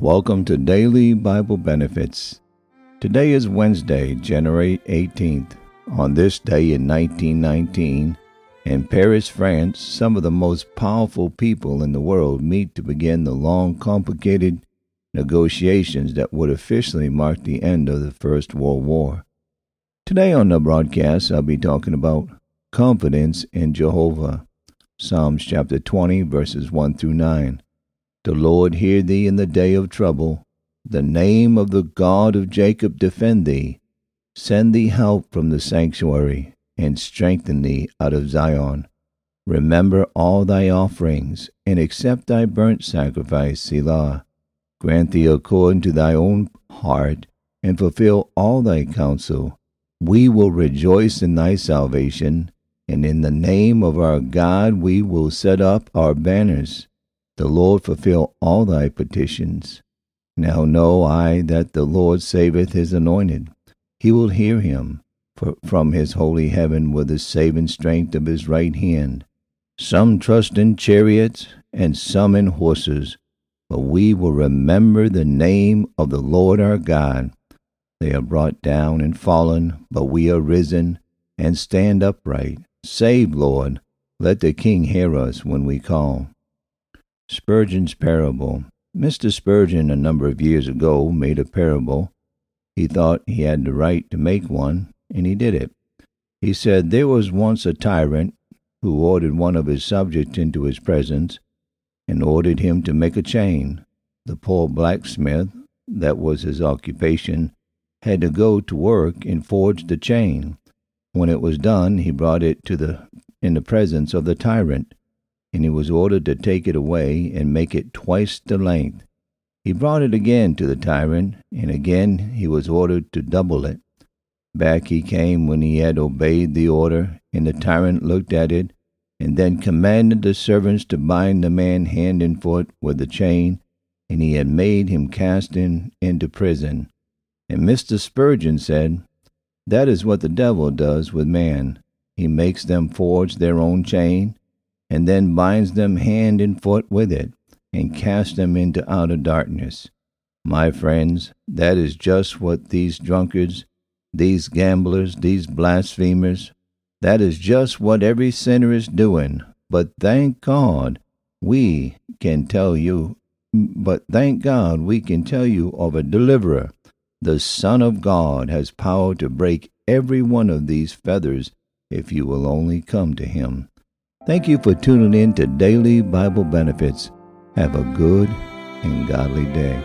Welcome to Daily Bible Benefits. Today is Wednesday, January 18th. On this day in 1919, in Paris, France, some of the most powerful people in the world meet to begin the long, complicated negotiations that would officially mark the end of the First World War. Today on the broadcast, I'll be talking about confidence in Jehovah. Psalms chapter 20, verses 1 through 9. The Lord hear thee in the day of trouble. The name of the God of Jacob defend thee. Send thee help from the sanctuary, and strengthen thee out of Zion. Remember all thy offerings, and accept thy burnt sacrifice, Selah. Grant thee according to thy own heart, and fulfill all thy counsel. We will rejoice in thy salvation, and in the name of our God we will set up our banners. The Lord fulfill all thy petitions. Now know I that the Lord saveth his anointed. He will hear him from his holy heaven with the saving strength of his right hand. Some trust in chariots and some in horses, but we will remember the name of the Lord our God. They are brought down and fallen, but we are risen and stand upright. Save, Lord. Let the King hear us when we call. Spurgeon's Parable. Mr. Spurgeon, a number of years ago, made a parable. He thought he had the right to make one, and he did it. He said, There was once a tyrant who ordered one of his subjects into his presence and ordered him to make a chain. The poor blacksmith, that was his occupation, had to go to work and forge the chain. When it was done, he brought it to the in the presence of the tyrant and he was ordered to take it away and make it twice the length. He brought it again to the tyrant, and again he was ordered to double it. Back he came when he had obeyed the order, and the tyrant looked at it, and then commanded the servants to bind the man hand and foot with the chain, and he had made him cast him into prison. And Mr. Spurgeon said, That is what the devil does with man. He makes them forge their own chain, and then binds them hand and foot with it, and casts them into outer darkness. My friends, that is just what these drunkards, these gamblers, these blasphemers, that is just what every sinner is doing. But thank God we can tell you, but thank God we can tell you of a deliverer. The Son of God has power to break every one of these fetters if you will only come to him. Thank you for tuning in to Daily Bible Benefits. Have a good and godly day.